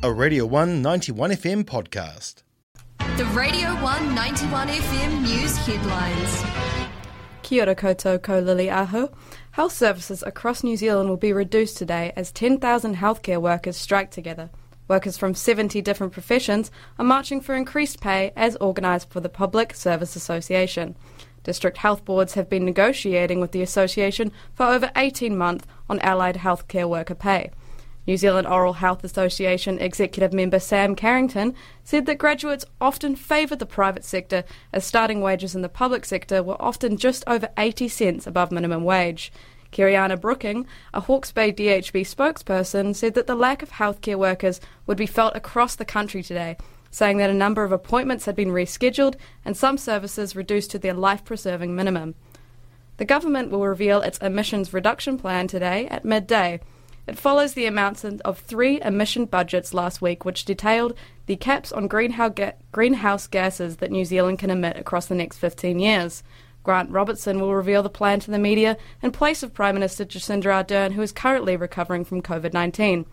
a Radio 191 FM podcast. The Radio 191 FM news headlines. Kia ora koutou ko Lily Aho. Health services across New Zealand will be reduced today as 10,000 healthcare workers strike together. Workers from 70 different professions are marching for increased pay as organised for the Public Service Association. District health boards have been negotiating with the association for over 18 months on allied healthcare worker pay. New Zealand Oral Health Association executive member Sam Carrington said that graduates often favour the private sector as starting wages in the public sector were often just over 80 cents above minimum wage. Kiriana Brooking, a Hawke's Bay DHB spokesperson, said that the lack of healthcare workers would be felt across the country today, saying that a number of appointments had been rescheduled and some services reduced to their life preserving minimum. The government will reveal its emissions reduction plan today at midday. It follows the announcement of three emission budgets last week, which detailed the caps on greenhouse gases that New Zealand can emit across the next 15 years. Grant Robertson will reveal the plan to the media in place of Prime Minister Jacinda Ardern, who is currently recovering from COVID 19.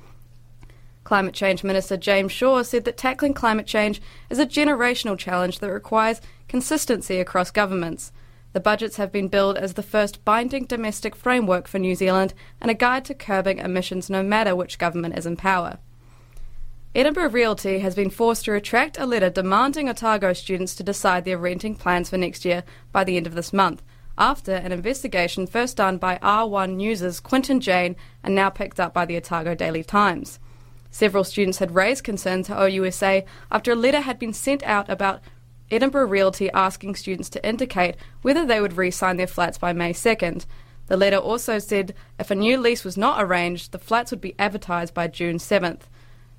Climate Change Minister James Shaw said that tackling climate change is a generational challenge that requires consistency across governments. The budgets have been billed as the first binding domestic framework for New Zealand and a guide to curbing emissions no matter which government is in power. Edinburgh Realty has been forced to retract a letter demanding Otago students to decide their renting plans for next year by the end of this month, after an investigation first done by R1 News' Quinton Jane and now picked up by the Otago Daily Times. Several students had raised concerns to OUSA after a letter had been sent out about Edinburgh Realty asking students to indicate whether they would re sign their flats by May 2nd. The letter also said if a new lease was not arranged, the flats would be advertised by June 7th.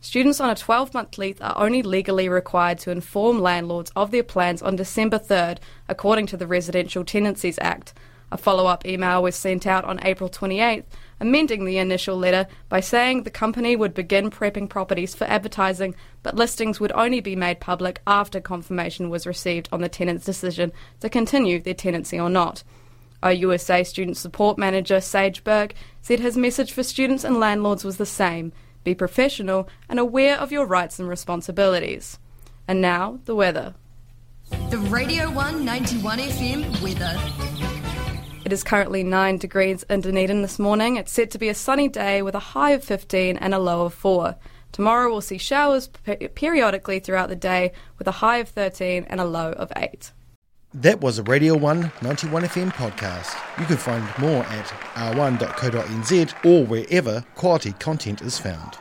Students on a 12 month lease are only legally required to inform landlords of their plans on December 3rd, according to the Residential Tenancies Act. A follow up email was sent out on April 28th, amending the initial letter by saying the company would begin prepping properties for advertising, but listings would only be made public after confirmation was received on the tenant's decision to continue their tenancy or not. OUSA Student Support Manager Sage Burke said his message for students and landlords was the same be professional and aware of your rights and responsibilities. And now, the weather. The Radio 191 FM weather. It is currently 9 degrees in Dunedin this morning. It's set to be a sunny day with a high of 15 and a low of 4. Tomorrow we'll see showers periodically throughout the day with a high of 13 and a low of 8. That was a Radio 1 91 FM podcast. You can find more at r1.co.nz or wherever quality content is found.